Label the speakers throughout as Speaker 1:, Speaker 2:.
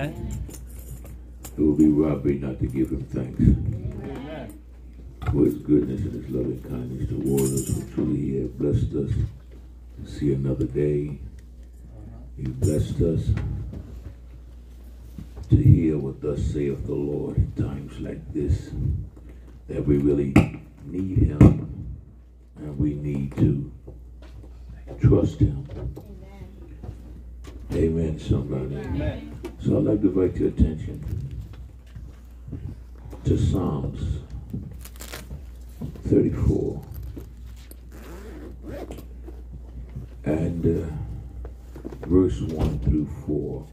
Speaker 1: Amen. It will be robbery not to give him thanks
Speaker 2: Amen.
Speaker 1: for his goodness and his loving kindness towards us. For truly he has blessed us to see another day. He blessed us to hear what thus saith the Lord in times like this, that we really need him and we need to trust him. Amen, somebody.
Speaker 2: Amen.
Speaker 1: So I'd like to invite your attention to Psalms 34. And uh, verse 1 through 4.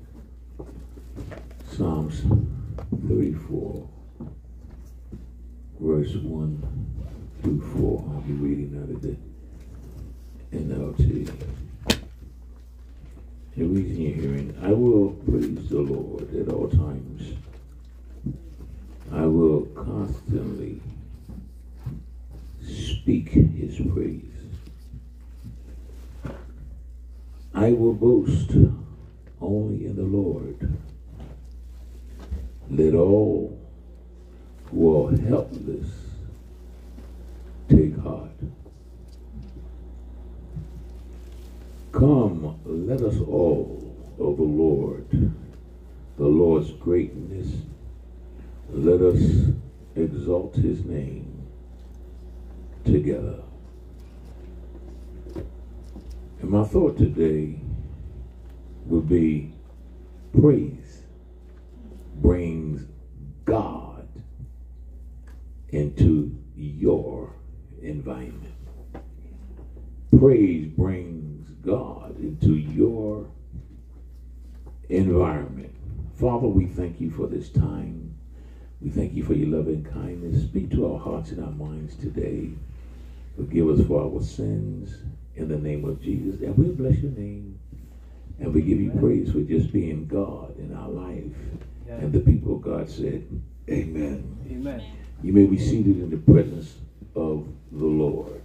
Speaker 1: Psalms 34, verse 1 through 4. I'll be reading out of the NLT. The reason you're hearing, I will praise the Lord at all times. I will constantly speak his praise. I will boast only in the Lord. Let all who are helpless take heart. Come, let us all of the Lord, the Lord's greatness, let us exalt his name together. And my thought today would be praise brings God into your environment. Praise brings God into your environment. Father, we thank you for this time. We thank you for your loving kindness. Speak to our hearts and our minds today. Forgive us for our sins in the name of Jesus. And we bless your name. And we give you praise for just being God in our life. And the people of God said, Amen.
Speaker 2: Amen.
Speaker 1: You may be seated in the presence of the Lord.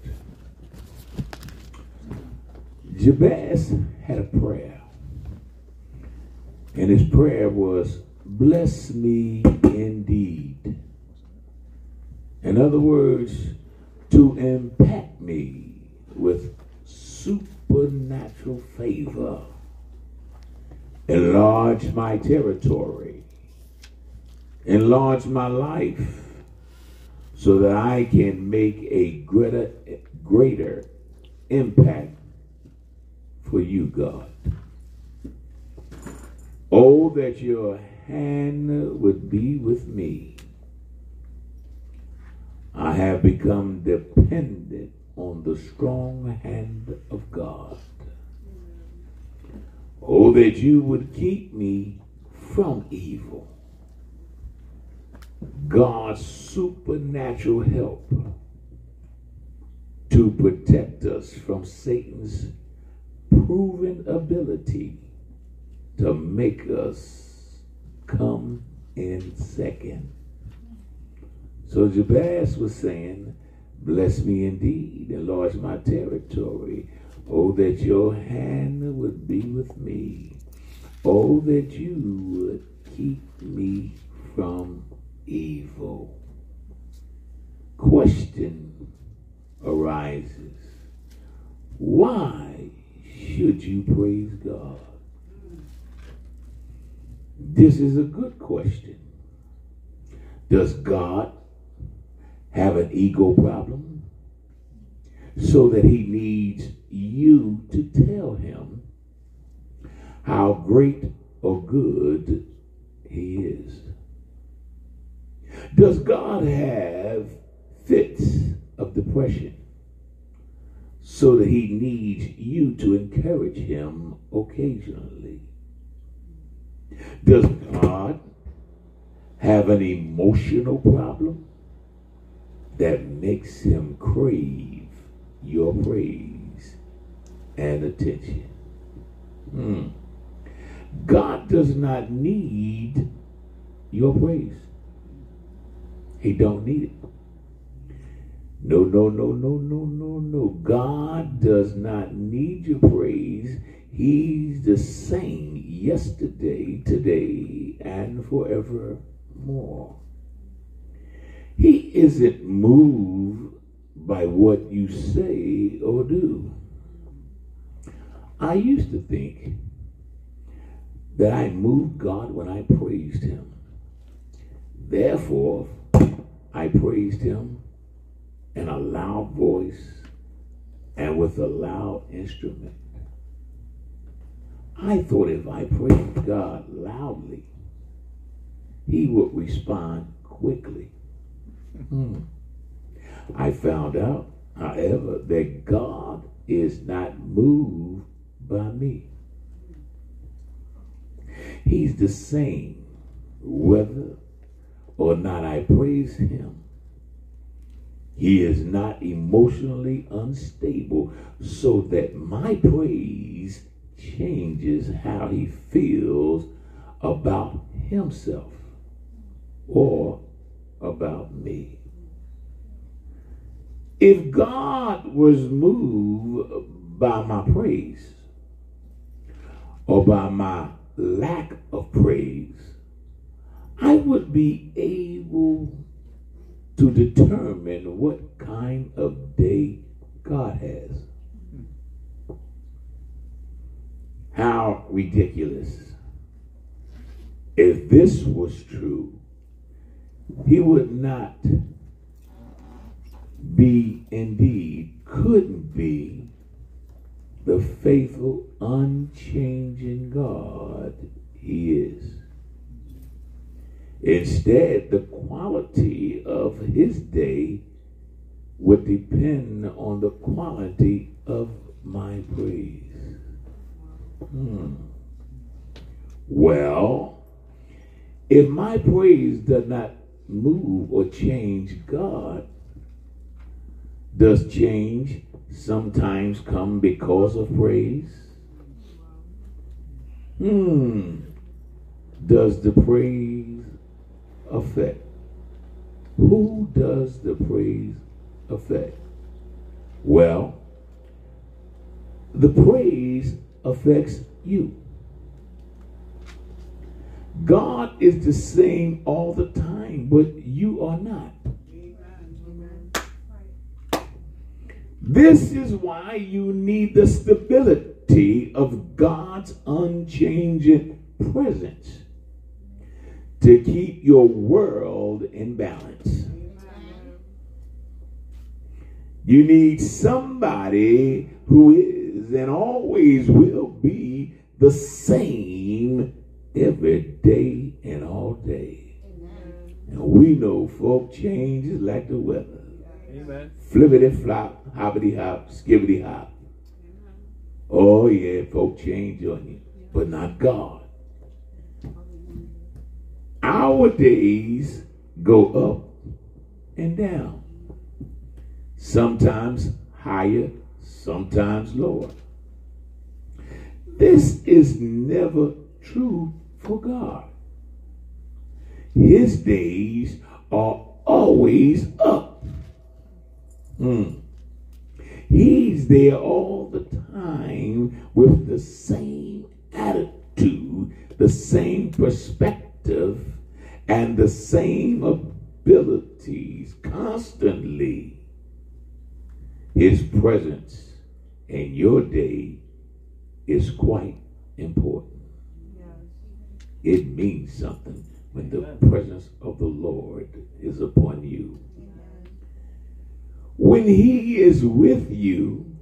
Speaker 1: Jabez had a prayer. And his prayer was, Bless me indeed. In other words, to impact me with supernatural favor, enlarge my territory, enlarge my life, so that I can make a greater, greater impact for you, God. Oh, that your hand would be with me. I have become dependent on the strong hand of God. Oh, that you would keep me from evil. God's supernatural help to protect us from Satan's proven ability to make us come in second. So Jabez was saying, Bless me indeed, enlarge my territory. Oh, that your hand would be with me. Oh, that you would keep me from evil. Question arises Why should you praise God? This is a good question. Does God have an ego problem so that he needs you to tell him how great or good he is? Does God have fits of depression so that he needs you to encourage him occasionally? Does God have an emotional problem that makes him crave your praise and attention? Hmm. God does not need your praise. He don't need it. No, no, no, no, no, no, no. God does not need your praise. He's the same yesterday, today, and forevermore. He isn't moved by what you say or do. I used to think that I moved God when I praised Him. Therefore, I praised Him in a loud voice and with a loud instrument. I thought if I praised God loudly, He would respond quickly. Hmm. I found out, however, that God is not moved by me. He's the same whether or not I praise Him. He is not emotionally unstable so that my praise changes how he feels about himself or about me. If God was moved by my praise or by my lack of praise, I would be able to determine what kind of day God has. How ridiculous. If this was true, he would not be, indeed, couldn't be the faithful, unchanging God he is. Instead, the quality of his day would depend on the quality of my praise. Hmm. Well, if my praise does not move or change God, does change sometimes come because of praise? Hmm. Does the praise affect? Who does the praise affect? Well, the praise affects you. God is the same all the time, but you are not. This is why you need the stability of God's unchanging presence to keep your world in balance. You need somebody who is and always will be the same every day and all day. And we know folk changes like the weather. Amen. Flippity flop, hoppity hop, skibbity hop. Oh yeah, folk change on you, but not God. Our days go up and down. Sometimes higher, sometimes lower. This is never true for God. His days are always up. Mm. He's there all the time with the same attitude, the same perspective, and the same abilities constantly. His presence in your day is quite important. It means something when the presence of the Lord is upon you. When He is with you,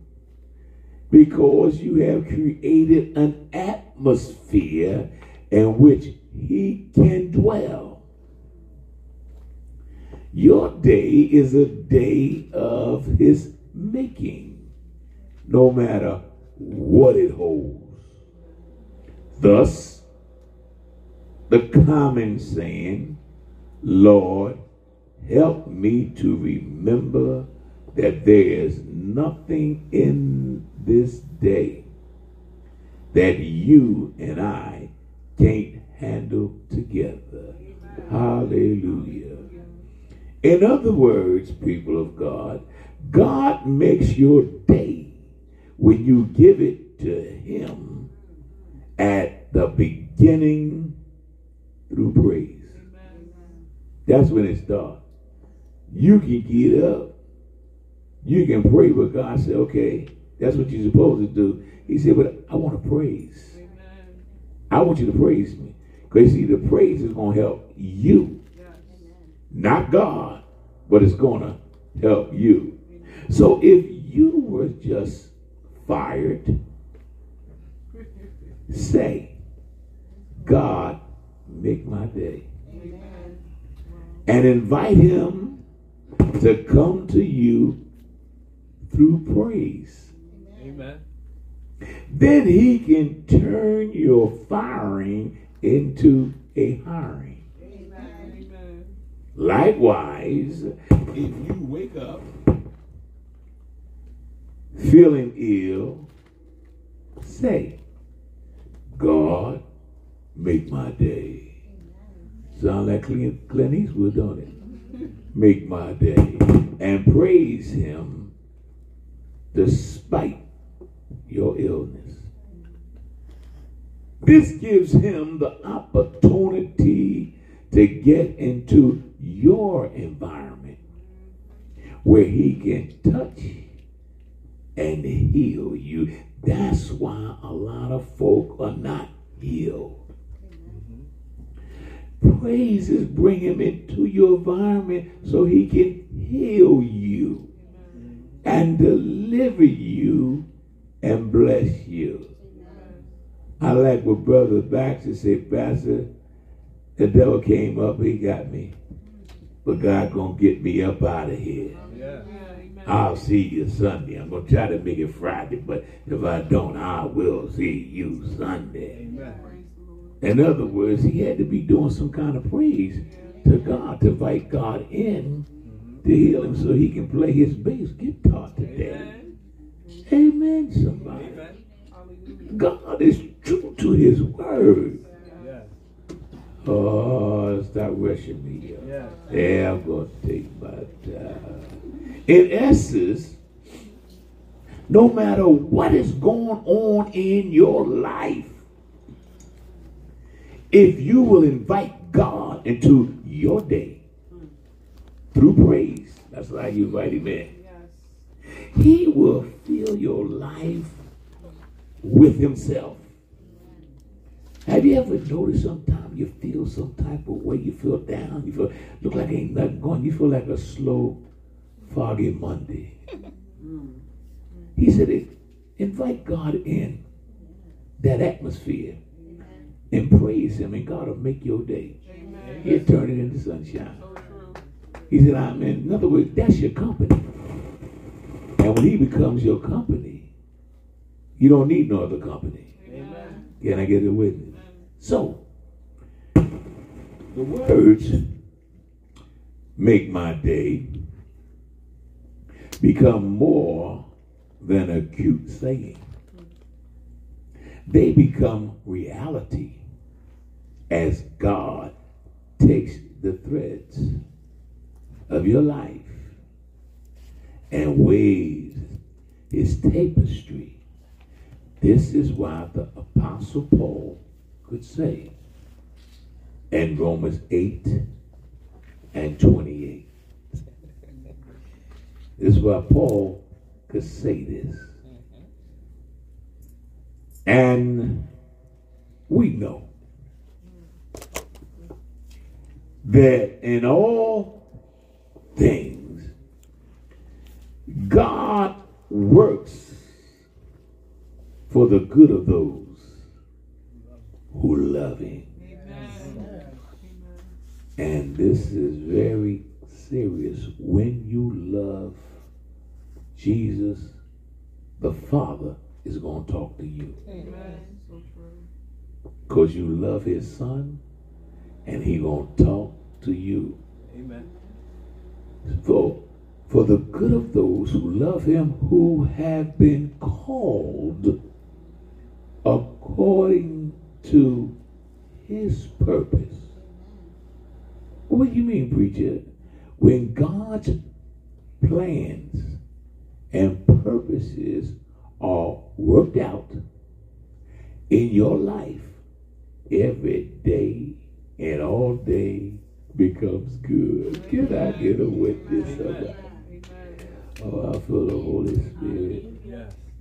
Speaker 1: because you have created an atmosphere in which He can dwell. Your day is a day of His making, no matter what it holds. Thus, the common saying, Lord, help me to remember that there is nothing in this day that you and I can't handle together. Hallelujah. In other words, people of God, God makes your day when you give it to Him at the beginning through praise. That's when it starts. You can get up. You can pray, but God said, okay, that's what you're supposed to do. He said, but I want to praise. I want you to praise me. Because see, the praise is going to help you. Yes. Not God, but it's going to help you. So if you were just fired, say, God, make my day. Amen. And invite him to come to you through praise. Amen. Then he can turn your firing into a hiring. Amen. Likewise, if you wake up feeling ill, say, God, make my day. Sound like Clint, Clint Eastwood, don't it? Make my day. And praise him despite your illness. This gives him the opportunity to get into your environment where he can touch and heal you. That's why a lot of folk are not healed. Praise is bring him into your environment so he can heal you and deliver you and bless you. I like what Brother Baxter said, Pastor, the devil came up, he got me. But God gonna get me up out of here. Yeah. I'll see you Sunday. I'm gonna try to make it Friday, but if I don't, I will see you Sunday. Amen. In other words, he had to be doing some kind of praise to God to invite God in mm-hmm. to heal him so he can play his bass guitar today. Amen, Amen somebody. Amen. God is true to his word. Oh, stop rushing me. Yeah. I'm going to take my time. In essence, no matter what is going on in your life, if you will invite God into your day through praise, that's why you invite him in. He will fill your life with himself. Have you ever noticed sometimes you feel some type of way, you feel down, you feel look like ain't nothing going, you feel like a slow, foggy Monday. He said, invite God in that atmosphere and praise him and God will make your day. He'll turn it into sunshine. He said, I mean, in other words, that's your company. And when he becomes your company, you don't need no other company. Amen. Can I get with me? So, the words make my day become more than a cute saying. They become reality as God takes the threads of your life and waves his tapestry. This is why the Apostle Paul could say in Romans 8 and 28. This is why Paul could say this. And we know that in all things, God works for the good of those who love him. Amen. And this is very serious. When you love Jesus, the Father is going to talk to you. Because you love his son, and he going to talk to you. Amen. So, for the good of those who love him, who have been called according to his purpose. What do you mean, preacher? When God's plans and purposes are worked out in your life, every day and all day becomes good. Can I get a witness of that? Oh, I feel the Holy Spirit.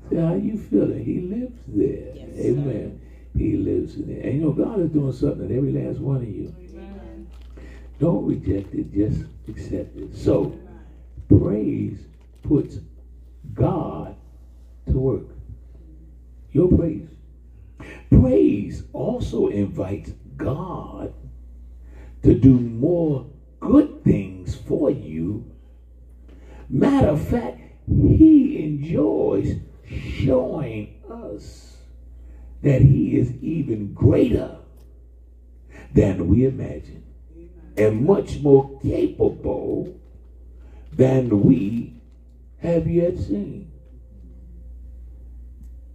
Speaker 1: See how you feeling? He lives there. Amen. He lives in it. And you know, God is doing something in every last one of you. Amen. Don't reject it, just accept it. So, praise puts God to work. Your praise. Praise also invites God to do more good things for you. Matter of fact, He enjoys showing us that He is even greater than we imagine and much more capable than we have yet seen.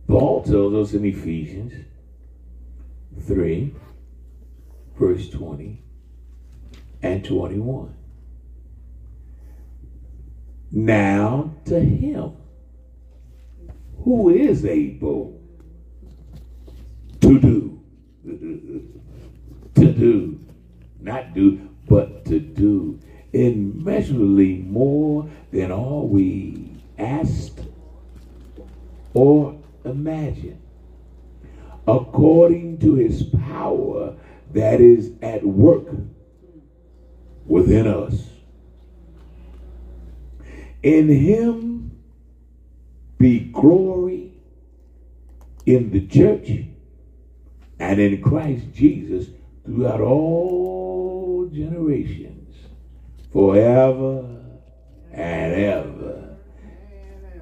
Speaker 1: Paul tells us in Ephesians 3, verse 20 and 21. Now to him who is able to do, to do, not do, but to do. Immeasurably more than all we asked or imagined, according to his power that is at work within us. In him be glory in the church and in Christ Jesus throughout all generations, forever and ever.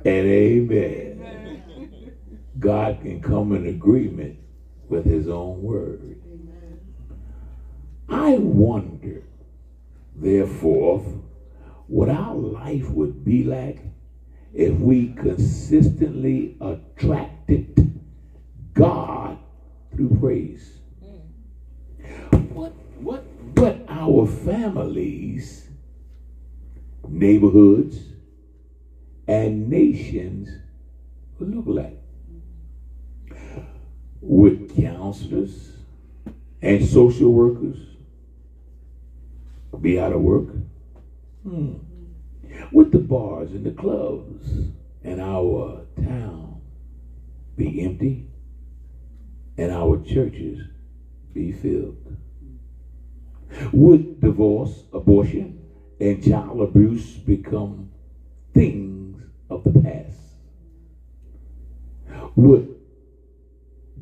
Speaker 1: And amen. God can come in agreement with his own word. I wonder, therefore, what our life would be like if we consistently attracted God through praise. What what what our families, neighborhoods, and nations would look like. With counselors and social workers be out of work? Hmm with the bars and the clubs in our town be empty and our churches be filled. Would divorce, abortion, and child abuse become things of the past? Would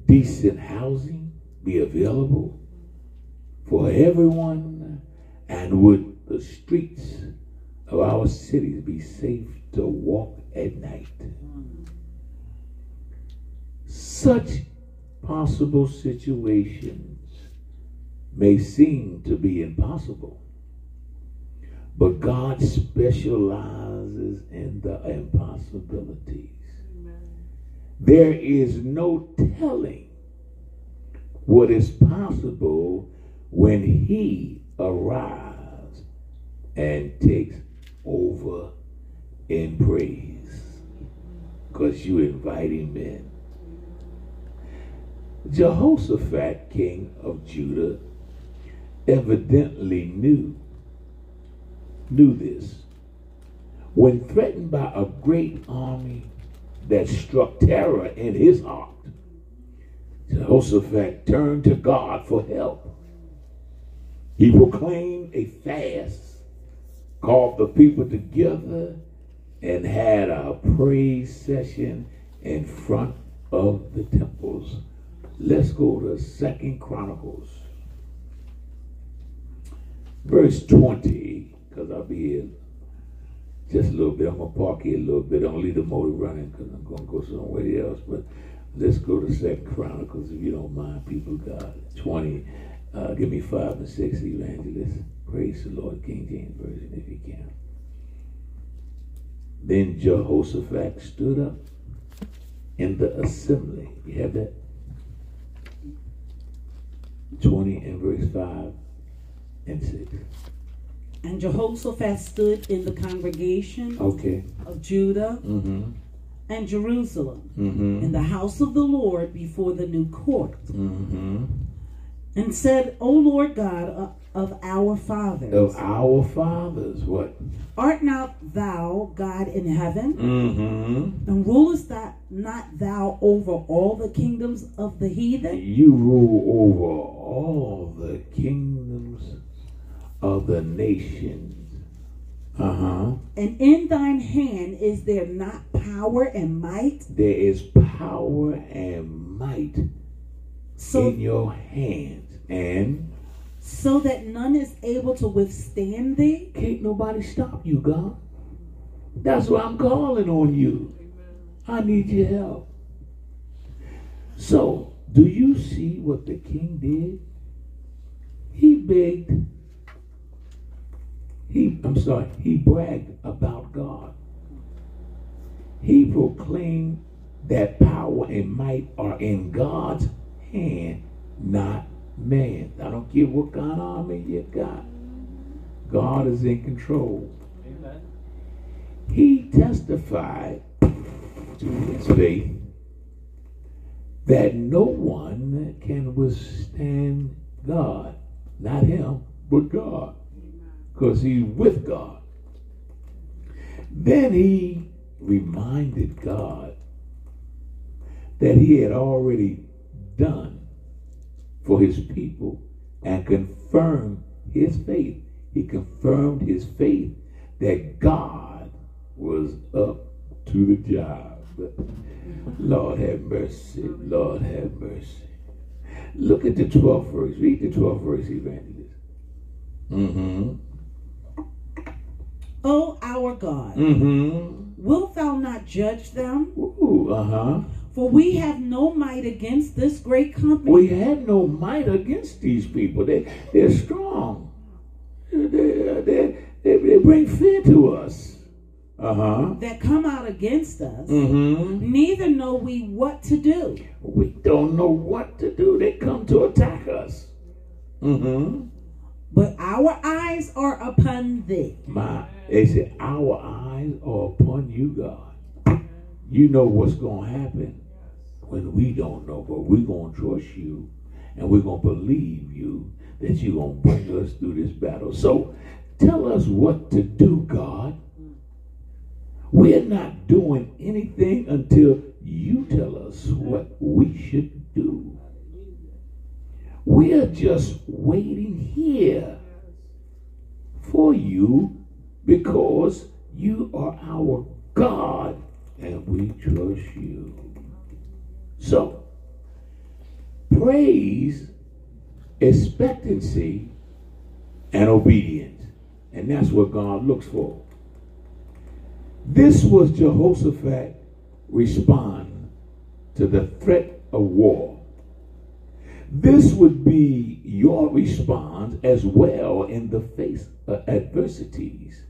Speaker 1: decent housing be available for everyone? And would the streets of our cities be safe to walk at night. Such possible situations may seem to be impossible, but God specializes in the impossibilities. There is no telling what is possible when He arrives and takes over in praise because you invite him in. Jehoshaphat, king of Judah, evidently knew knew this. When threatened by a great army that struck terror in his heart, Jehoshaphat turned to God for help. He proclaimed a fast called the people together and had a praise session in front of the temples. Let's go to Second Chronicles, verse 20, because I'll be here just a little bit. I'm going to park here a little bit. I'm going to leave the motor running because I'm going to go somewhere else. But let's go to Second Chronicles, if you don't mind, people God. 20. Uh, give me five and six, evangelist. Praise the Lord, King James Version, if you can. Then Jehoshaphat stood up in the assembly. You have that? 20 and verse 5 and 6.
Speaker 2: And Jehoshaphat stood in the congregation
Speaker 1: Okay.
Speaker 2: of Judah
Speaker 1: Mm-hmm.
Speaker 2: and Jerusalem
Speaker 1: Mm-hmm.
Speaker 2: in the house of the Lord before the new court
Speaker 1: Mm-hmm.
Speaker 2: and said, O Lord God of- our fathers,
Speaker 1: Of our fathers, what?
Speaker 2: art not thou God in heaven?
Speaker 1: Mm-hmm.
Speaker 2: And rulest thou not thou over all the kingdoms of the heathen?
Speaker 1: You rule over all the kingdoms of the nations. Uh-huh.
Speaker 2: And in thine hand is there not power and might?
Speaker 1: There is power and might
Speaker 2: So,
Speaker 1: in your hand. And
Speaker 2: so that none is able to withstand thee?
Speaker 1: can't nobody stop you, God. That's why I'm calling on you. I need your help. So, do you see what the king did? He begged. He, I'm sorry, he bragged about God. He proclaimed that power and might are in God's hand, not man. I don't care what kind of army you got. God is in control.
Speaker 3: Amen.
Speaker 1: He testified to his faith that no one can withstand God. Not him, but God. Because he's with God. Then he reminded God that he had already done for his people and confirmed his faith. He confirmed his faith that God was up to the job. Lord have mercy. Lord have mercy. Look at the 12th verse. Read the 12th verse, evangelist. Mm-hmm.
Speaker 2: O our God,
Speaker 1: Mm-hmm.
Speaker 2: wilt thou not judge them?
Speaker 1: Ooh, uh-huh.
Speaker 2: For we have no might against this great company.
Speaker 1: We had no might against these people. They, they're strong. They, they, they, they bring fear to us. Uh-huh.
Speaker 2: that come out against us,
Speaker 1: Mm-hmm.
Speaker 2: neither know we what to do.
Speaker 1: We don't know what to do. They come to attack us. Mm-hmm.
Speaker 2: But our eyes are upon thee.
Speaker 1: My, they said, our eyes are upon you, God. You know what's going to happen when we don't know, but we're going to trust you and we're going to believe you that you're going to bring us through this battle. So tell us what to do, God. We're not doing anything until you tell us what we should do. We're just waiting here for you because you are our God and we trust you. So, praise, expectancy, and obedience. And that's what God looks for. This was Jehoshaphat respond to the threat of war. This would be your response as well in the face of adversities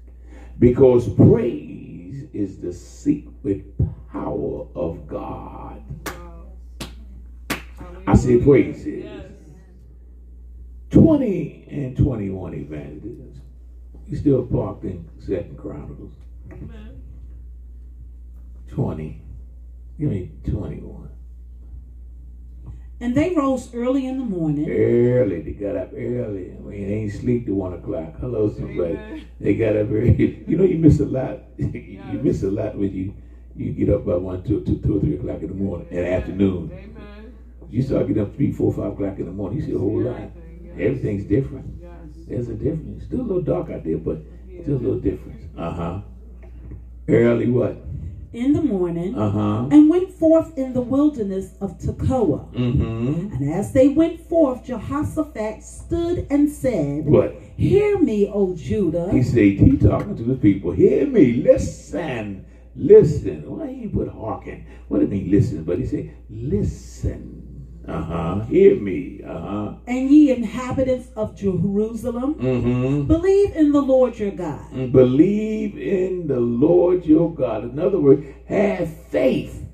Speaker 1: because praise is the secret power of God. I say praise is. 20 and 21 evangelists. You still parked in Second Chronicles. 20. Give me 21.
Speaker 2: And they rose early in the morning
Speaker 1: Early. They got up early. I mean, they ain't sleep to 1 o'clock. Hello, somebody. They got up early. You know, you miss a lot. you miss a lot when you, you get up by 1, 2, 2, 2 or 3 o'clock in the morning, and afternoon.
Speaker 3: Amen.
Speaker 1: You start getting up three, four, five o'clock in the morning, you see a whole lot. Everything's different.
Speaker 3: Yes.
Speaker 1: There's a difference. Still a little dark out there, but still a little difference. Uh huh. Early what?
Speaker 2: in the morning
Speaker 1: Uh huh.
Speaker 2: and went forth in the wilderness of Tekoa.
Speaker 1: Mm-hmm.
Speaker 2: And as they went forth, Jehoshaphat stood and said,
Speaker 1: What?
Speaker 2: Hear me, O Judah,
Speaker 1: He said, he talking to the people. Hear me, listen, listen. Why he put hearken? What do you mean listen? But he said, listen. Uh huh. Hear me. Uh huh.
Speaker 2: and ye inhabitants of Jerusalem,
Speaker 1: Mm-hmm.
Speaker 2: believe in the Lord your God.
Speaker 1: Believe in the Lord your God. In other words, have faith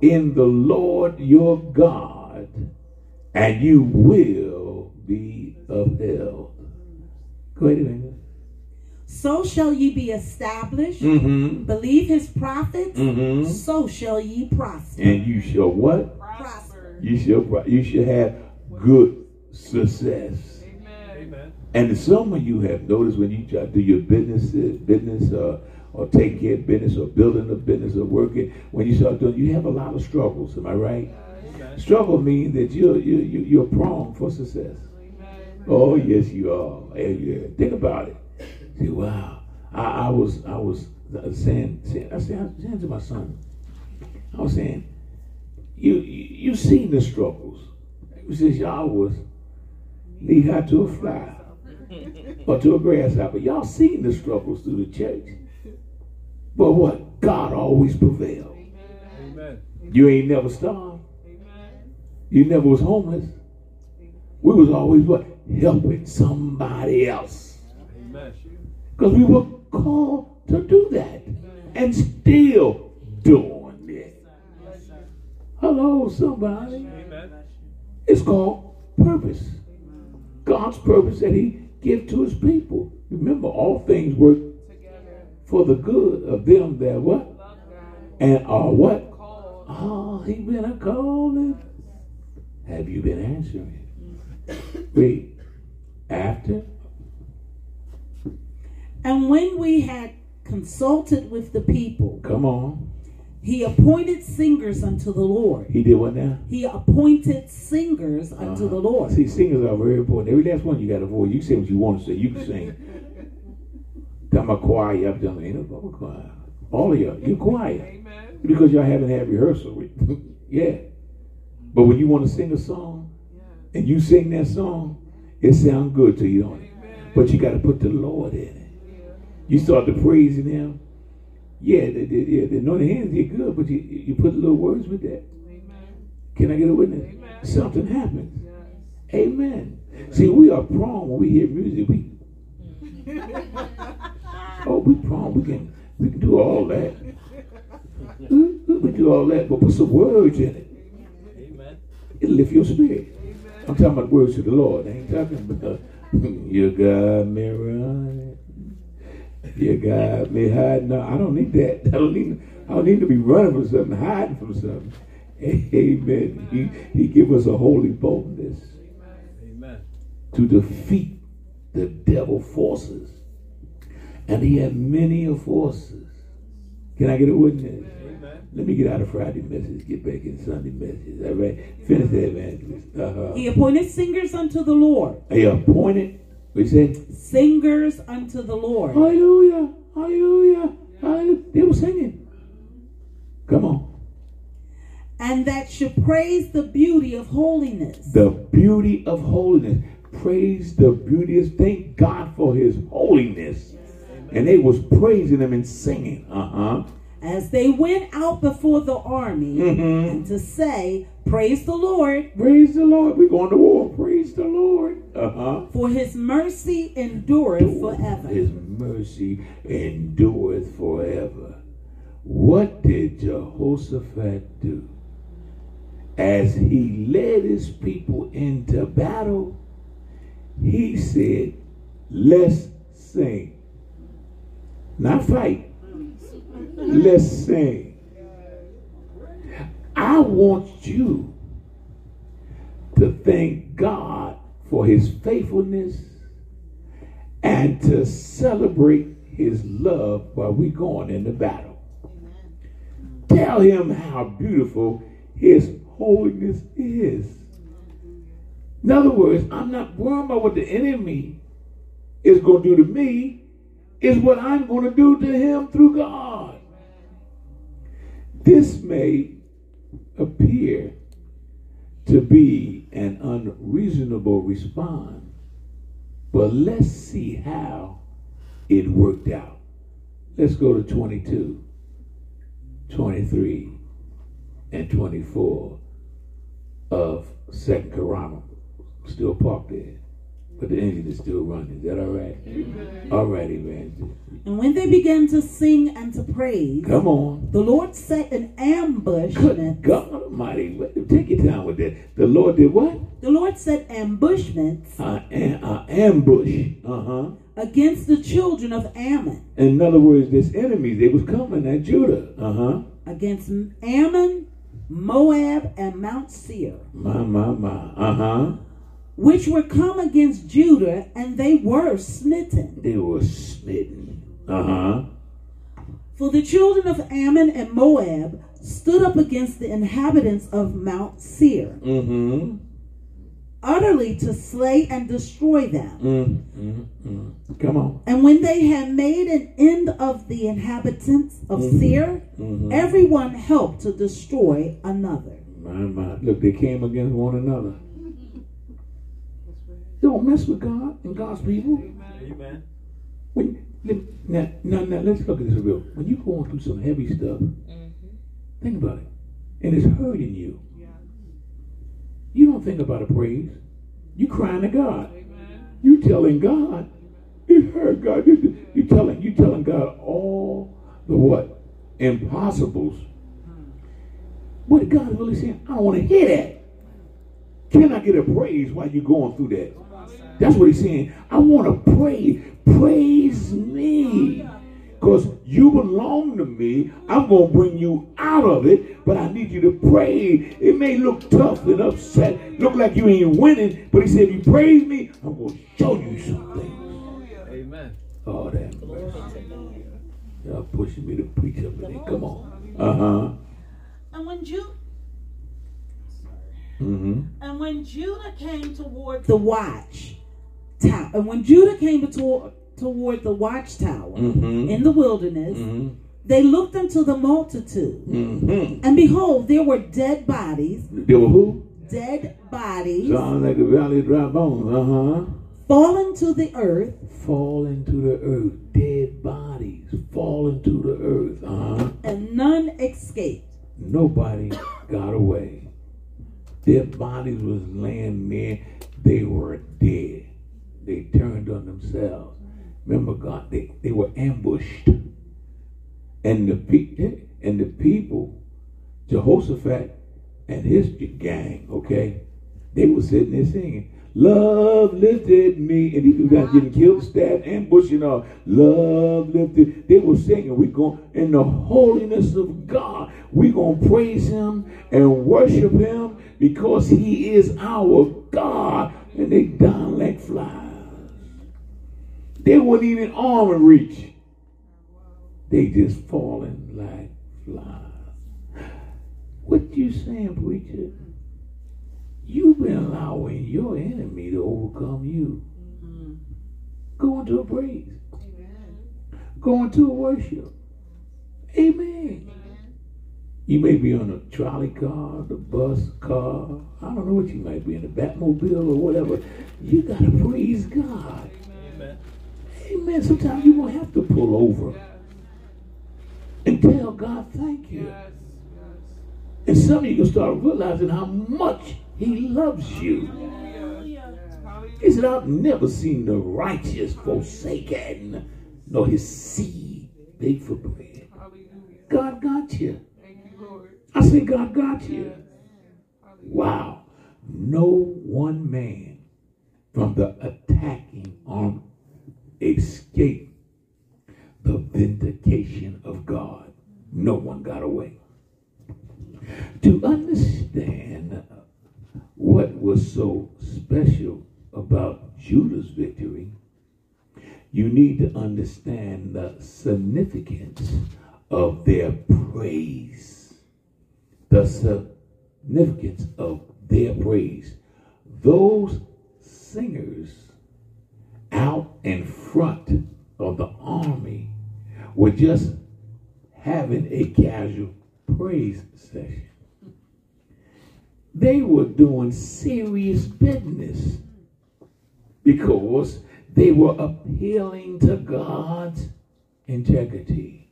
Speaker 1: in the Lord your God, and you will be upheld. Go ahead, Evangelist.
Speaker 2: So shall ye be established.
Speaker 1: Mm-hmm.
Speaker 2: Believe his prophets.
Speaker 1: Mm-hmm.
Speaker 2: So shall ye prosper.
Speaker 1: And you shall what?
Speaker 2: Prosper.
Speaker 1: You shall you should have good success.
Speaker 3: Amen.
Speaker 1: And some of you have noticed when you try to do your business, business, uh, or take care of business, or building a business, or working, when you start doing, you have a lot of struggles. Am I right?
Speaker 3: Amen.
Speaker 1: Struggle means that you're you're you're prone for success. Oh yes, you are. Yeah, yeah. Think about it. See, wow. I, I was I was saying, saying I said saying to my son, I was saying, you you, you seen the struggles. Since y'all was knee high to a fly or to a grasshopper, y'all seen the struggles through the church. But what? God always prevailed.
Speaker 3: Amen.
Speaker 1: You ain't never starved. You never was homeless. We was always what? Helping somebody else. Because we were called to do that. And still do it. Hello, somebody.
Speaker 3: Amen.
Speaker 1: It's called purpose. God's purpose that he give to his people. Remember, all things work for the good of them that what? And are what? Oh, he been a calling. Have you been answering? Wait. After?
Speaker 2: And when we had consulted with the people,
Speaker 1: Come on.
Speaker 2: He appointed singers unto the Lord.
Speaker 1: He did what now?
Speaker 2: He appointed singers unto
Speaker 1: Uh-huh.
Speaker 2: the Lord.
Speaker 1: See, singers are very important. Every last one you got a voice. You say what you want to say. You can sing. I'm a choir. I'm telling you, ain't no choir. All of y'all, you quiet.
Speaker 3: Amen.
Speaker 1: Because y'all haven't had rehearsal. with- yeah. But when you want to sing a song and you sing that song, it sounds good to you, don't it? But you got to put the Lord in it. You start to praising Him. Yeah, the, the, yeah, the anointed hands get good, but you, you put little words with that. Can I get a witness? Something happens. Amen. See, we are prone when we hear music. We oh, we prone. We can we can do all that. Mm-hmm. We, we- we do all that, but put some words in it.
Speaker 3: Amen.
Speaker 1: It'll lift your spirit. I'm talking about words to the Lord. I ain't talking about you got me running. You God, me hiding. No, I don't need that. I don't need. I don't need to be running from something, hiding from something. Amen. He he give us a holy boldness
Speaker 3: Amen.
Speaker 1: to defeat the devil forces, and he had many of forces. Can I get a witness?
Speaker 3: Amen.
Speaker 1: Let me get out of Friday message, get back in Sunday message. All right, finish that, evangelist. Uh-huh.
Speaker 2: He appointed singers unto the Lord.
Speaker 1: He appointed. What you say?
Speaker 2: Singers unto the Lord.
Speaker 1: Hallelujah, hallelujah, hallelujah. They were singing. Come on.
Speaker 2: And that should praise the beauty of holiness.
Speaker 1: The beauty of holiness. Praise the beauty of. Thank God for His holiness. And they was praising Him and singing. Uh huh.
Speaker 2: As they went out before the army
Speaker 1: Mhm.
Speaker 2: and to say, Praise the Lord,
Speaker 1: Praise the Lord. We're going to war. Praise the Lord. Uh huh.
Speaker 2: for his mercy endureth forever.
Speaker 1: His mercy endureth forever. What did Jehoshaphat do? As he led his people into battle, he said, Let's sing. Not fight. Let's sing. I want you to thank God for his faithfulness and to celebrate his love while we're going into battle. Tell him how beautiful his holiness is. In other words, I'm not worried about what the enemy is going to do to me. Is what I'm going to do to him through God. This may appear to be an unreasonable response, but let's see how it worked out. Let's go to 22, 23, and 24 of Second Chronicles. Still parked there. But the engine is still running. Is that all right? All right, evangelist.
Speaker 2: And when they began to sing and to praise,
Speaker 1: Come on.
Speaker 2: the Lord set an ambush.
Speaker 1: Good God Almighty. Take your time with that. The Lord did what?
Speaker 2: The Lord set ambushments
Speaker 1: Uh, an, uh, ambush. Uh huh.
Speaker 2: against the children of Ammon,
Speaker 1: In other words, this enemies, they was coming at Judah. Uh huh.
Speaker 2: against Ammon, Moab, and Mount Seir,
Speaker 1: My, my, my. Uh huh.
Speaker 2: Which were come against Judah, and they were smitten.
Speaker 1: They were smitten. Uh huh.
Speaker 2: For the children of Ammon and Moab stood up against the inhabitants of Mount Seir,
Speaker 1: Mm hmm.
Speaker 2: utterly to slay and destroy them.
Speaker 1: Mm, mm, mm. Come on.
Speaker 2: And when they had made an end of the inhabitants of Seir,
Speaker 1: Mhm.
Speaker 2: everyone helped to destroy another.
Speaker 1: My, my. Look, they came against one another. Don't mess with God and God's people.
Speaker 3: Amen.
Speaker 1: When now, now, now, let's look at this real. When you're going through some heavy stuff, mm-hmm. think about it, and it's hurting you. Yeah. You don't think about a praise. You're crying to God. You're telling God, it hurt God. You telling you telling God all the what impossibles. Mm-hmm. What God really saying? I don't want to hear that. Can I get a praise while you're going through that? That's what he's saying. I want to pray. Praise me. Because you belong to me. I'm going to bring you out of it, but I need you to pray. It may look tough and upset, look like you ain't winning, but he said, if you praise me, I'm going to show you some things.
Speaker 3: Amen.
Speaker 1: Oh, that mercy. Y'all pushing me to preach up in here. Come on. Uh huh.
Speaker 2: And when Judah
Speaker 1: Mm-hmm.
Speaker 2: and when Judah came toward the watch tower, and when Judah came toward toward the watchtower
Speaker 1: Mm-hmm.
Speaker 2: in the wilderness,
Speaker 1: Mm-hmm.
Speaker 2: they looked unto the multitude,
Speaker 1: Mm-hmm.
Speaker 2: and behold, there were dead bodies,
Speaker 1: There were who?
Speaker 2: dead bodies
Speaker 1: Sounds like a valley of dry bones. Uh huh.
Speaker 2: fallen to the earth,
Speaker 1: fall to the earth. Dead bodies fall to the earth. Uh-huh.
Speaker 2: and none escaped.
Speaker 1: Nobody got away. Their bodies was laying there. They were dead. They turned on themselves. Remember, God, they, they were ambushed. And the and the people, Jehoshaphat and his gang, okay, they were sitting there singing, Love lifted me. And these people got getting killed, stabbed, ambushed, and all. Love lifted. They were singing, we going in the holiness of God. we going to praise him and worship him because he is our God. And they down like flies. They wouldn't even arm and reach. They just falling like flies. What you saying, preacher? You've been allowing your enemy to overcome you. Mm-hmm. Go into a praise. Go into a worship. Amen. You may be on a trolley car, the bus car. I don't know what you might be in, a Batmobile or whatever. You gotta praise God.
Speaker 3: Amen.
Speaker 1: Sometimes you won't have to pull over and tell God thank you. And some of you can start realizing how much He loves you. He said, I've never seen the righteous forsaken, nor his seed beg for bread. God got you. I said, God got you. Wow. No one man from the attacking army escaped the vindication of God. No one got away. To understand what was so special about Judah's victory, you need to understand the significance of their praise. The significance of their praise. Those singers out in front of the army were just having a casual praise session. They were doing serious business because they were appealing to God's integrity.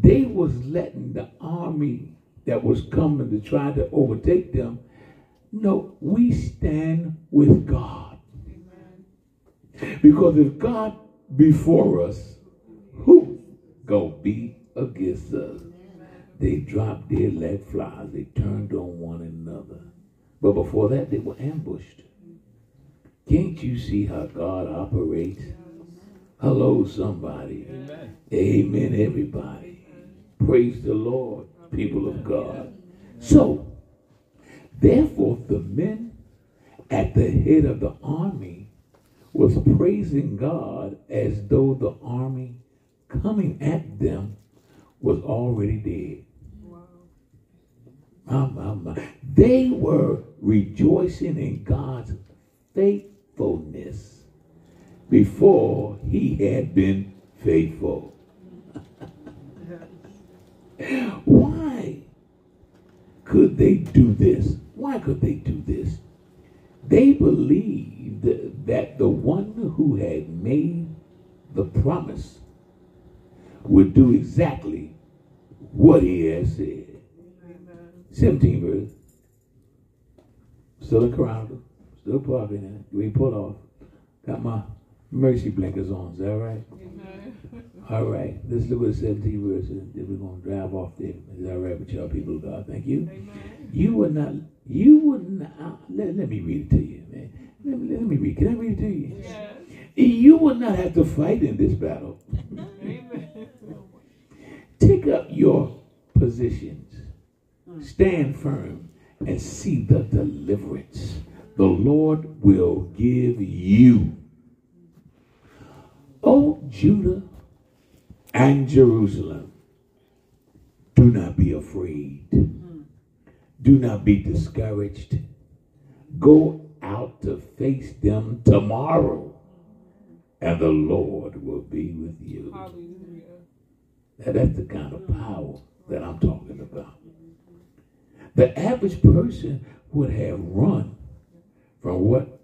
Speaker 1: They was letting the army that was coming to try to overtake them know we stand with God. Because if God before us, who gonna be against us? They dropped dead like flies. They turned on one another. But before that, they were ambushed. Can't you see how God operates? Hello, somebody.
Speaker 3: Amen.
Speaker 1: Amen, everybody. Praise the Lord, people of God. So, therefore, the men at the head of the army was praising God as though the army coming at them was already dead. My, my, my. They were rejoicing in God's faithfulness before he had been faithful. Why could they do this? Why could they do this? They believed that the one who had made the promise would do exactly what he had said. 17 verse. Still in Chronicle. Still parking in it. We pull off. Got my mercy blinkers on. Is that right? All right. Let's look at 17 verses. Then we're going to drive off there. Is that right with y'all people of God? Thank you. You would not, you would not, let, let me read it to you, man. Let me, let me read. Can I read it to you? You will not have to fight in this battle. Take up your positions. Mm. Stand firm and see the deliverance the Lord will give you. O Judah and Jerusalem, do not be afraid. Mm. Do not be discouraged. Go out to face them tomorrow, and the Lord will be with you. Now, that's the kind of power that I'm talking about. The average person would have run from what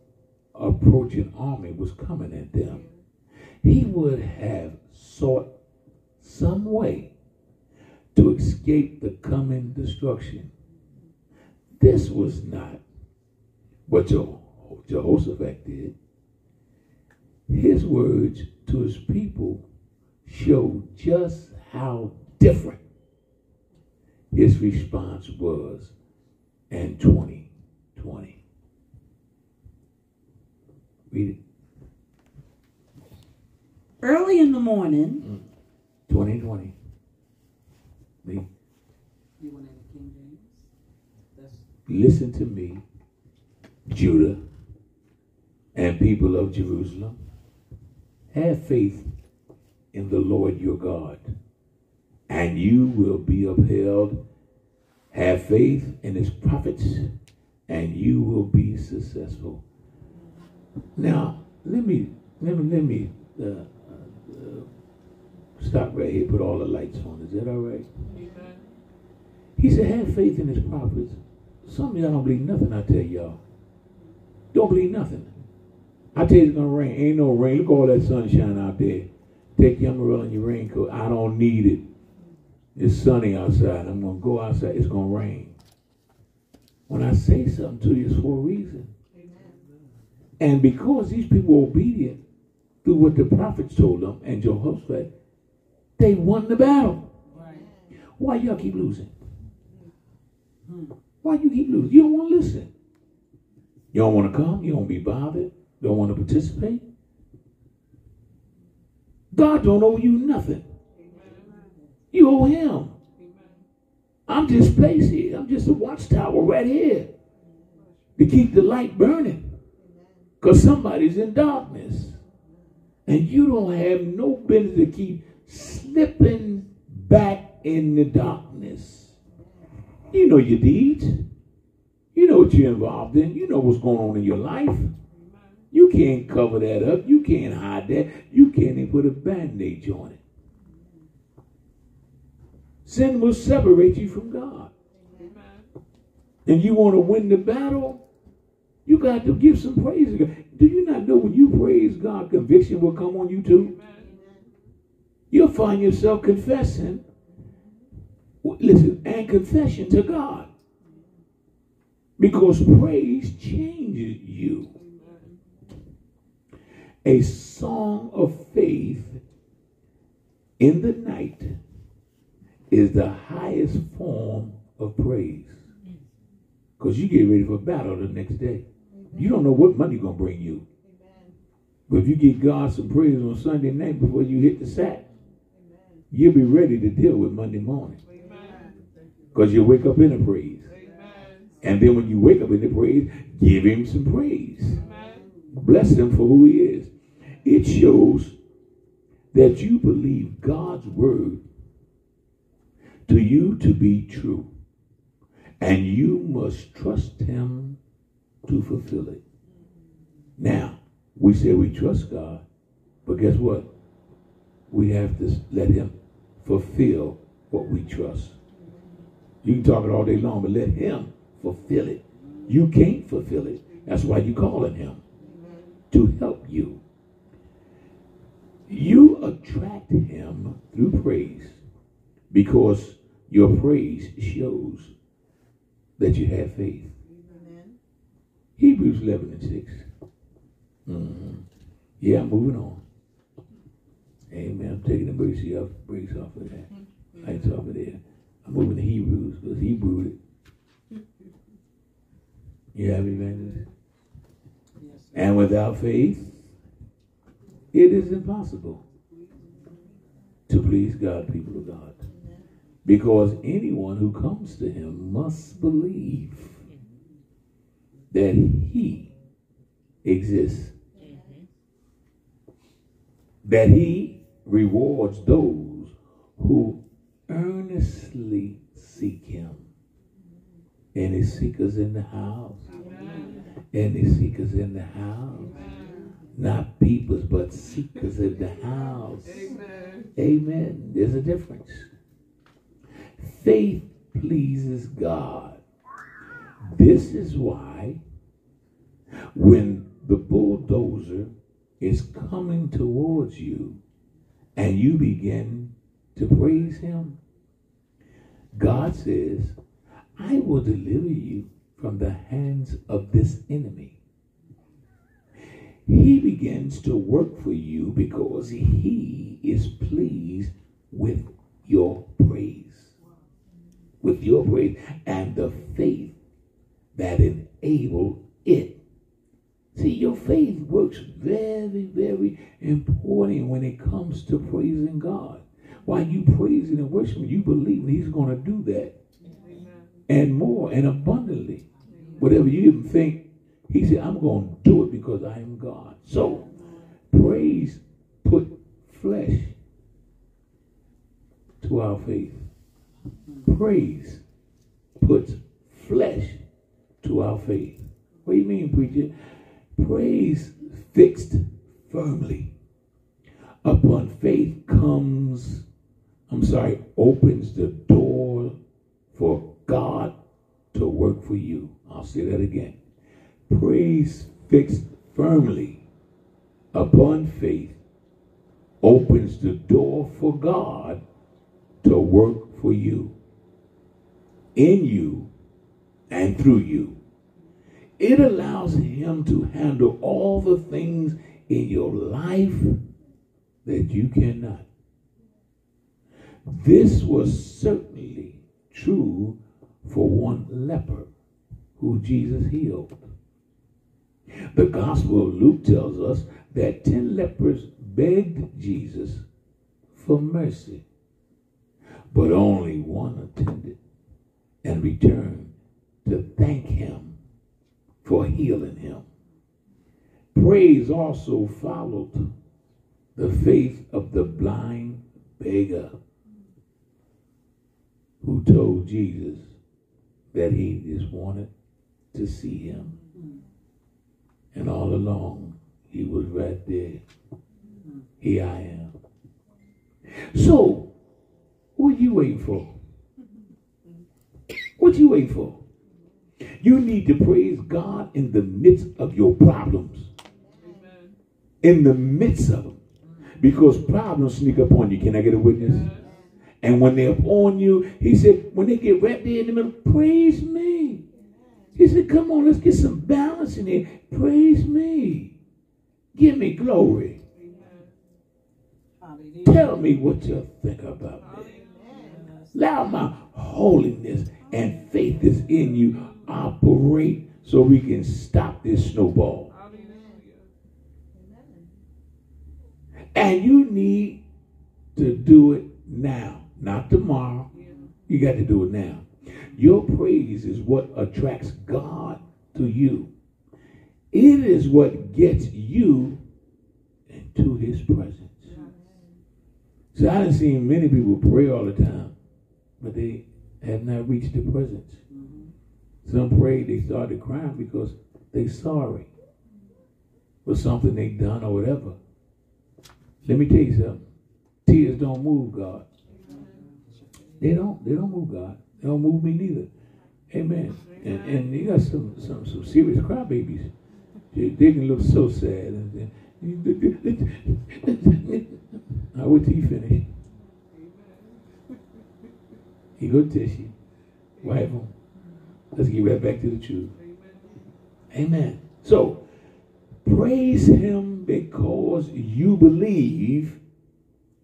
Speaker 1: approaching army was coming at them. He would have sought some way to escape the coming destruction. This was not what Je- Jehoshaphat did. His words to his people show just how different his response was in 2020. Read it.
Speaker 2: Early in the morning, mm.
Speaker 1: 2020. Read.
Speaker 2: you want to King James? That's
Speaker 1: Listen to me, Judah and people of Jerusalem. Have faith in the Lord your God, and you will be upheld. Have faith in his prophets, and you will be successful. Now, let me let me let me uh, uh, stop right here. Put all the lights on. Is that all right? He said, "Have faith in his prophets." Some of y'all don't believe nothing I tell y'all. Don't believe nothing. I tell you it's gonna rain. Ain't no rain. Look at all that sunshine out there. Take your umbrella and your raincoat. I don't need it. It's sunny outside. I'm gonna go outside. It's gonna rain. When I say something to you, it's for a reason. And because these people were obedient through what the prophets told them and Jehoshaphat, they won the battle.
Speaker 2: right.
Speaker 1: Why y'all keep losing? Hmm. Why you keep losing? You don't want to listen. You don't want to come. You don't be bothered. Don't want to participate. God don't owe you nothing. You owe him. I'm just placed here. I'm just a watchtower right here to keep the light burning. Because somebody's in darkness. And you don't have no business to keep slipping back in the darkness. You know your deeds. You know what you're involved in. You know what's going on in your life. You can't cover that up. You can't hide that. You can't even put a bandage on it. Sin will separate you from God. And you want to win the battle, you got to give some praise to God. Do you not know when you praise God, conviction will come on you too? You'll find yourself confessing, listen, and confession to God. Because praise changes you. A song of faith in the night is the highest form of praise. Because you get ready for battle the next day. You don't know what money going to bring you. But if you give God some praise on Sunday night before you hit the sack, you'll be ready to deal with Monday morning. Because you wake up in a praise. And then when you wake up in the praise, give him some praise. Bless him for who he is. It shows that you believe God's word to you to be true. And you must trust him to fulfill it. Now, we say we trust God, but guess what? We have to let him fulfill what we trust. You can talk it all day long, but let him fulfill it. You can't fulfill it. That's why you're calling him to help you. You attract him through praise because your praise shows that you have faith. Amen. Hebrews 11 and 6. Mm-hmm. Yeah, I'm moving on. Amen. I'm taking the brakes off, brakes off of that. Lights off of there. I'm moving to Hebrews because he brewed it. You have evangelist? Yes, and without faith, it is impossible to please God, people of God. Because anyone who comes to him must believe that he exists, that he rewards those who earnestly seek him. Any seekers in the house? Any seekers in the house? Not peoples, but seekers in the house. Amen. Amen. There's a difference. Faith pleases God. This is why when the bulldozer is coming towards you and you begin to praise him, God says, I will deliver you from the hands of this enemy. He begins to work for you because he is pleased with your praise with your praise and the faith that enable it. See, your faith works very, very important when it comes to praising God. While you praising and worshiping, you believe He's going to do that. And more and abundantly. Whatever you even think, He said, I'm going to do it because I am God. So, praise put flesh to our faith praise puts flesh to our faith. What do you mean, preacher? Praise fixed firmly. Upon faith comes, I'm sorry, opens the door for God to work for you. I'll say that again. Praise fixed firmly upon faith opens the door for God to work for you in you and through you. It allows him to handle all the things in your life that you cannot. This was certainly true for one leper who Jesus healed. The Gospel of Luke tells us that 10 lepers begged Jesus for mercy, but only one attended and returned to thank him for healing him. Praise also followed the faith of the blind beggar who told Jesus that he just wanted to see him. And all along, he was right there. Here I am. So, what are you waiting for? What you waiting for? You need to praise God in the midst of your problems. In the midst of them. Because problems sneak up on you. Can I get a witness? And when they're upon you, he said, when they get right there in the middle, praise me. He said, come on, let's get some balance in here. Praise me. Give me glory. Tell me what you think about me. Allow my holiness and faith that's in you operate so we can stop this snowball. And you need to do it now, not tomorrow. You got to do it now. Your praise is what attracts God to you. It is what gets you into his presence. So I have seen many people pray all the time, but they have not reached the presence. Some pray, they started crying because they sorry for something they done or whatever. Let me tell you something. Tears don't move God. They don't. They don't move God. They don't move me neither. Amen. And and you got some some some serious crybabies. They, can look so sad. I wait till you finish. He go tissue. Wipe them. Let's get right back to the truth. Amen. So praise him because you believe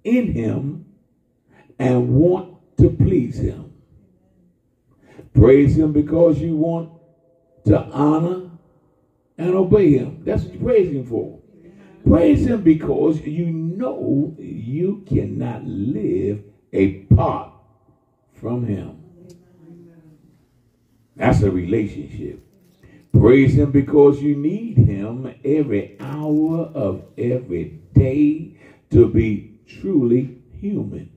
Speaker 1: in him and want to please him. Praise him because you want to honor and obey him. That's what you praise him for. Praise him because you know you cannot live apart from him. That's a relationship. Praise him because you need him every hour of every day to be truly human.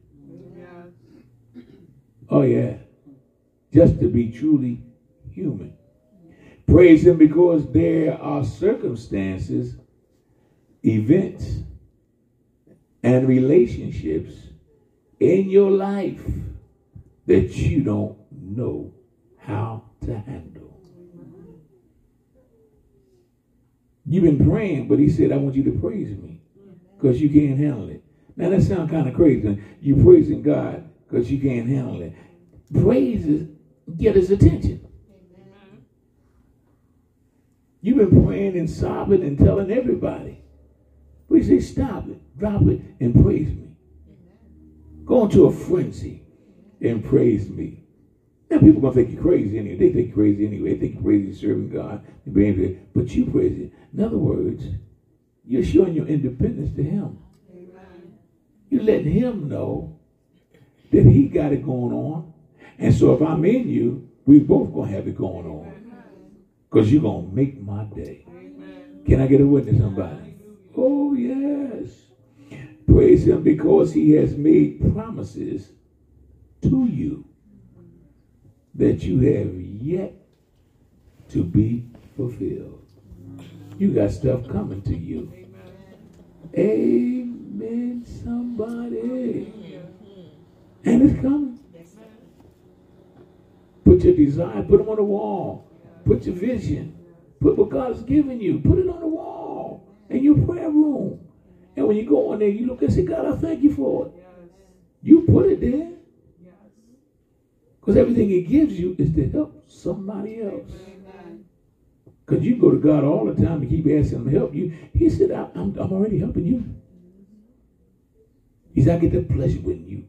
Speaker 1: Oh, yeah. Just to be truly human. Praise him because there are circumstances, events, and relationships in your life that you don't know how to handle. You've been praying, but he said, I want you to praise me because you can't handle it. Now that sounds kind of crazy. You're praising God because you can't handle it. Praises get his attention. You've been praying and sobbing and telling everybody. We say, stop it, drop it, and praise me. Go into a frenzy and praise me. Now people gonna think you crazy anyway. They think you crazy anyway. They think you crazy serving God. But you praise it. In other words, you're showing your independence to Him. You're letting Him know that He got it going on. And so if I'm in you, we both gonna have it going on. Because you're gonna make my day. Can I get a witness, somebody? Oh yes. Praise him because he has made promises to you that you have yet to be fulfilled. You got stuff coming to you. Amen, somebody. And it's coming. Put your desire, put them on the wall. Put your vision. Put what God's given you. Put it on the wall in your prayer room. And when you go in there, you look and say, God, I thank you for it. You put it there. Because everything he gives you is to help somebody else. Because you go to God all the time and keep asking him to help you. He said, I'm, I'm already helping you. He said, I get the pleasure when you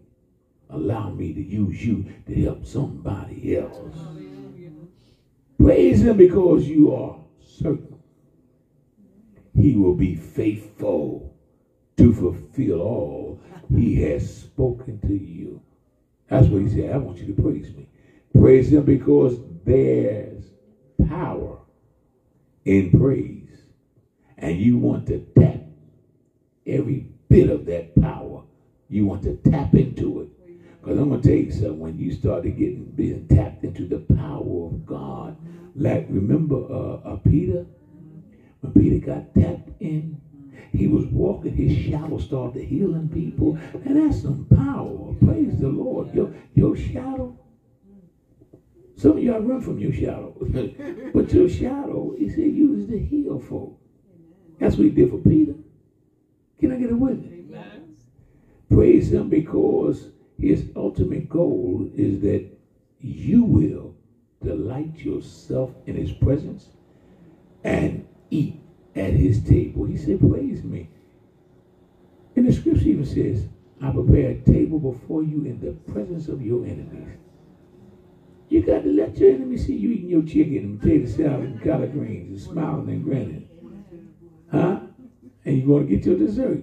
Speaker 1: allow me to use you to help somebody else. Praise him because you are certain he will be faithful to fulfill all he has spoken to you. That's what he said. I want you to praise me. Praise him because there's power in praise. And you want to tap every bit of that power. You want to tap into it. Because I'm going to tell you something. When you started getting being tapped into the power of God, like remember uh, uh, Peter? When Peter got tapped in, he was walking, his shadow started healing people. And that's some power. Praise the Lord. Your, your shadow. Some of y'all run from your shadow. but your shadow, he said, used to heal folk. That's what he did for Peter. Can I get a witness? Amen. Praise him because his ultimate goal is that you will delight yourself in his presence and eat at his table. He said, Praise me. And the scripture even says, I prepare a table before you in the presence of your enemies. You got to let your enemies see you eating your chicken and potato salad and collard greens and smiling and grinning. Huh? And you're going to get your dessert.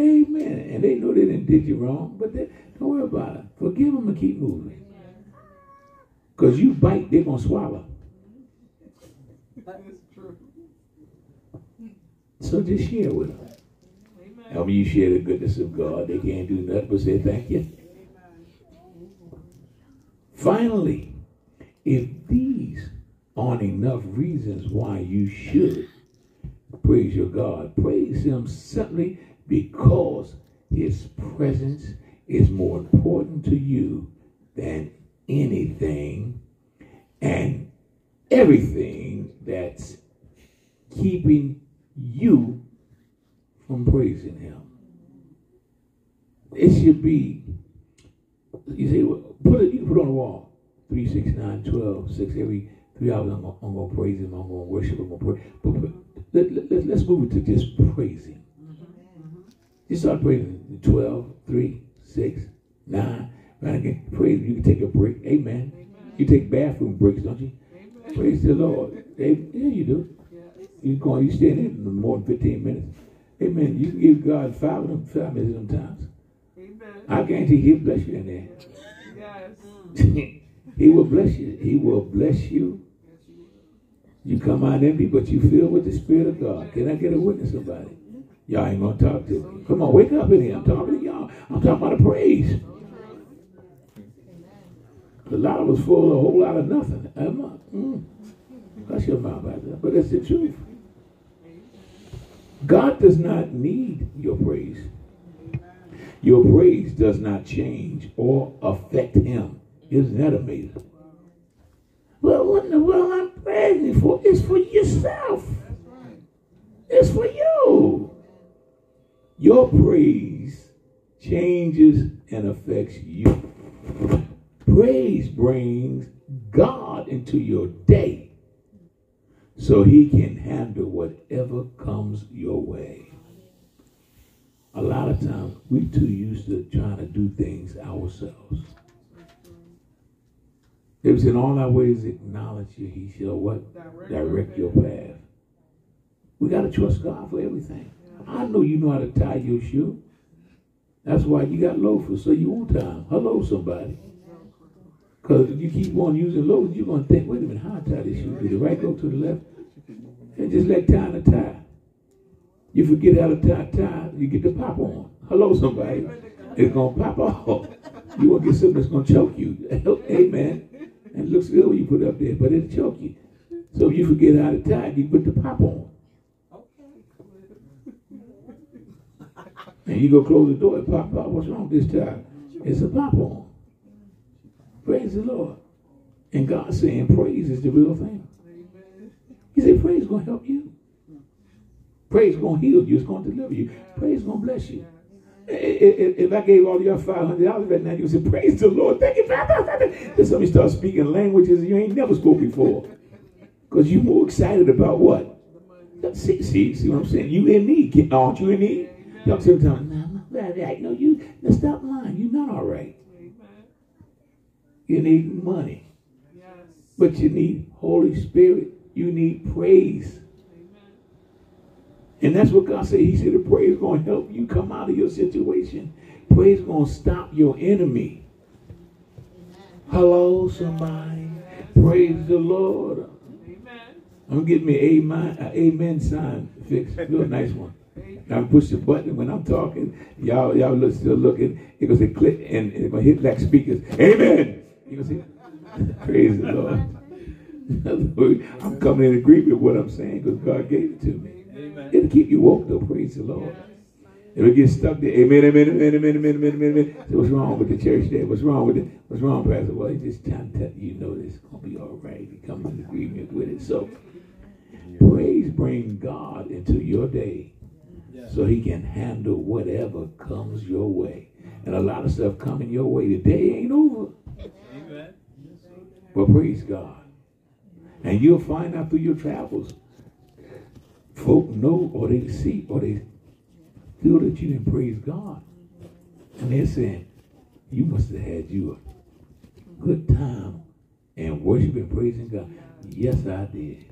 Speaker 1: Amen. And they know they didn't did you wrong, but they, don't worry about it. Forgive them and keep moving. Because you bite, they're going to swallow.
Speaker 4: That is true.
Speaker 1: So just share with them. I mean, you share the goodness of God. They can't do nothing but say thank you. Finally, if these aren't enough reasons why you should praise your God, praise Him simply because His presence is more important to you than anything and everything that's keeping you from praising Him. It should be, you say, put it, you put it on the wall. 3, 6, 9, 12, 6, every three hours I'm, I'm going to praise Him, I'm going to worship, him, I'm going to pray. But, but let, let, let's move it to just praising. You start praising 12, 3, 6, 9, right again. Praise, you can take a break. Amen. You take bathroom breaks, don't you? Praise the Lord. Hey, yeah, you do. You go, you stay in there more than 15 minutes. Amen. You can give God five of them, five minutes sometimes.
Speaker 4: Amen.
Speaker 1: I guarantee He'll bless you in there.
Speaker 4: Yes.
Speaker 1: he will bless you. He will bless you. You come out empty, but you fill with the Spirit of God. Can I get a witness, somebody? Y'all ain't gonna talk to me. Come on, wake up in here. I'm talking to y'all. I'm talking about a praise. A lot of us full of a whole lot of nothing. Am? Mm. Hush your mouth about that. But it's the truth. God does not need your praise. Your praise does not change or affect him. Isn't that amazing? Well, what in the world I'm praising for? It's for yourself. It's for you. Your praise changes and affects you. Praise brings God into your day so he can handle whatever comes your way. A lot of times we too used to trying to do things ourselves. It was in all our ways acknowledge you, he shall what?
Speaker 4: Direct
Speaker 1: Direct
Speaker 4: your
Speaker 1: your path. We gotta trust God for everything. I know you know how to tie your shoe. That's why you got loafers, so you won't tie. Hello, somebody. Because if you keep on using loafers, you're going to think, wait a minute, how I tie this shoe? Do the right go to the left? And just let tying a tie. You forget how to tie tie, you get the pop on. Hello, somebody. It's going to pop off. You won't get something that's going to choke you. Amen. And it looks good when you put it up there, but it'll choke you. So if you forget how to tie, you put the pop on. And you go close the door, pop out. What's wrong this time? It's a pop on. Praise the Lord. And God saying praise is the real thing. He said praise is going to help you. Praise is going to heal you. It's going to deliver you. Praise is going to bless you. If I gave all hundred dollars right now, you would say, "Praise the Lord, thank you." Then somebody start speaking languages you ain't never spoke before, because you more excited about what? See, see, see what I'm saying? You in need, aren't you in need? Y'all sometimes, no, I'm not all right. No, you, now stop lying. You're not all right. You need money,
Speaker 4: Yes.
Speaker 1: but you need Holy Spirit. You need praise. And that's what God said. He said the praise is going to help you come out of your situation. Praise is going to stop your enemy. Hello, somebody. Praise the Lord.
Speaker 4: Amen.
Speaker 1: I'm getting me amen, an amen sign Fix. fixed. a nice one. I push the button when I'm talking. Y'all, y'all look, still looking. It goes a click and it's gonna hit like speakers. Amen. You gonna see? Praise the Lord. In other words, I'm coming in agreement with what I'm saying because God gave it to me.
Speaker 3: Amen.
Speaker 1: It'll keep you woke though. Praise the Lord. It'll get stuck there. Amen, amen, amen, amen, amen, amen, amen, amen. So what's wrong with the church there? What's wrong with it? What's wrong, Pastor? Well, he's just trying to tell you, you know this is going to be all right. You come in agreement with it. So praise bring God into your day So he can handle whatever comes your way. And a lot of stuff coming your way. The day ain't over.
Speaker 3: Amen.
Speaker 1: But praise God. And you'll find out through your travels. folk know or they see or they feel that you didn't praise God. And they're saying, you must have had you a good time and worshiping, praising God. Yes, I did.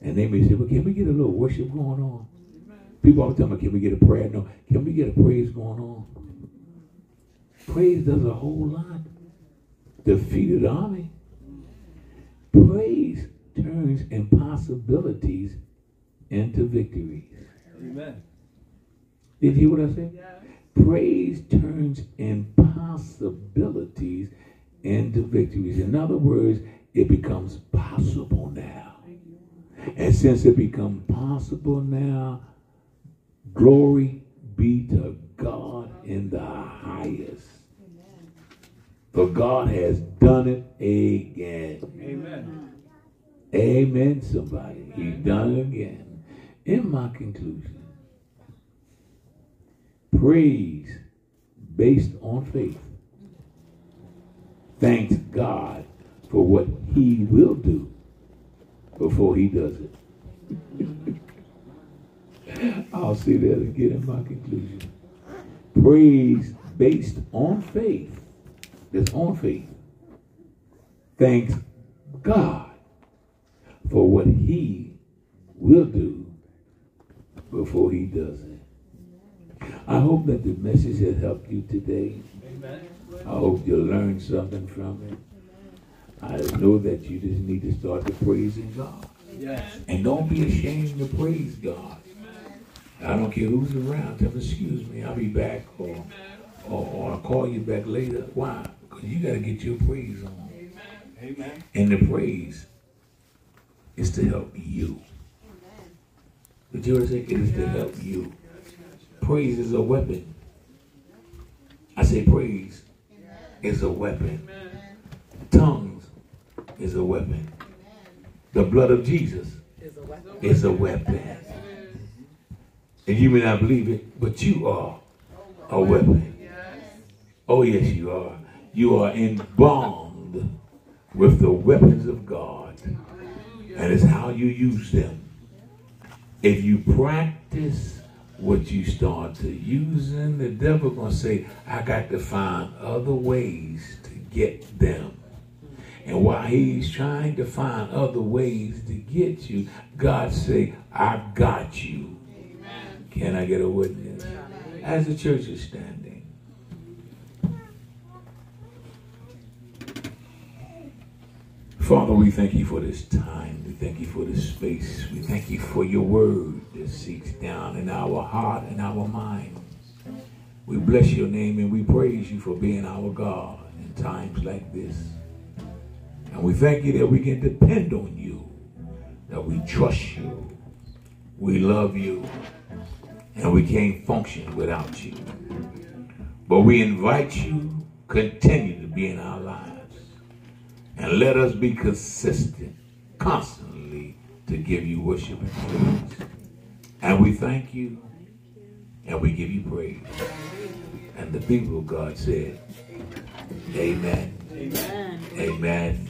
Speaker 1: And they may say, well, can we get a little worship going on? People always tell me, can we get a prayer? No. Can we get a praise going on? Praise does a whole lot. Defeated army. Praise turns impossibilities into victories.
Speaker 3: Amen.
Speaker 1: Did you hear what I said?
Speaker 4: Yes.
Speaker 1: Praise turns impossibilities into victories. In other words, it becomes possible now. And since it becomes possible now, glory be to God in the highest. For God has done it again.
Speaker 3: Amen.
Speaker 1: Amen, somebody. He's done it again. In my conclusion, praise based on faith. Thanks God for what He will do before He does it. I'll say that again in my conclusion. Praise based on faith. That's on faith. Thanks God for what he will do before he does it. I hope that the message has helped you today.
Speaker 3: Amen.
Speaker 1: I hope you learned something from it. I know that you just need to start to praising God.
Speaker 3: Yes.
Speaker 1: And don't be ashamed to praise God. I don't care who's around. Tell them, excuse me, I'll be back or, or, or I'll call you back later. Why? Because you got to get your praise on.
Speaker 3: Amen.
Speaker 1: And the praise is to help you. Did you ever say it is to help you? Praise is a weapon. I say praise is a weapon. Tongues is a weapon. The blood of Jesus is a weapon. And you may not believe it, but you are a weapon. Oh, yes, you are. You are embalmed with the weapons of God. And it's how you use them. If you practice what you start to using, the devil gonna say, I got to find other ways to get them. And while he's trying to find other ways to get you, God say, I got you. Can I get a witness? As the church is standing. Father, we thank you for this time. We thank you for this space. We thank you for your word that seeks down in our heart and our mind. We bless your name and we praise you for being our God in times like this. And we thank you that we can depend on you, that we trust you, we love you, and we can't function without you. But we invite you, continue to be in our lives. And let us be consistent, constantly, to give you worship and praise. And we thank you, and we give you praise. And the people of God said, Amen.
Speaker 2: Amen.
Speaker 1: Amen.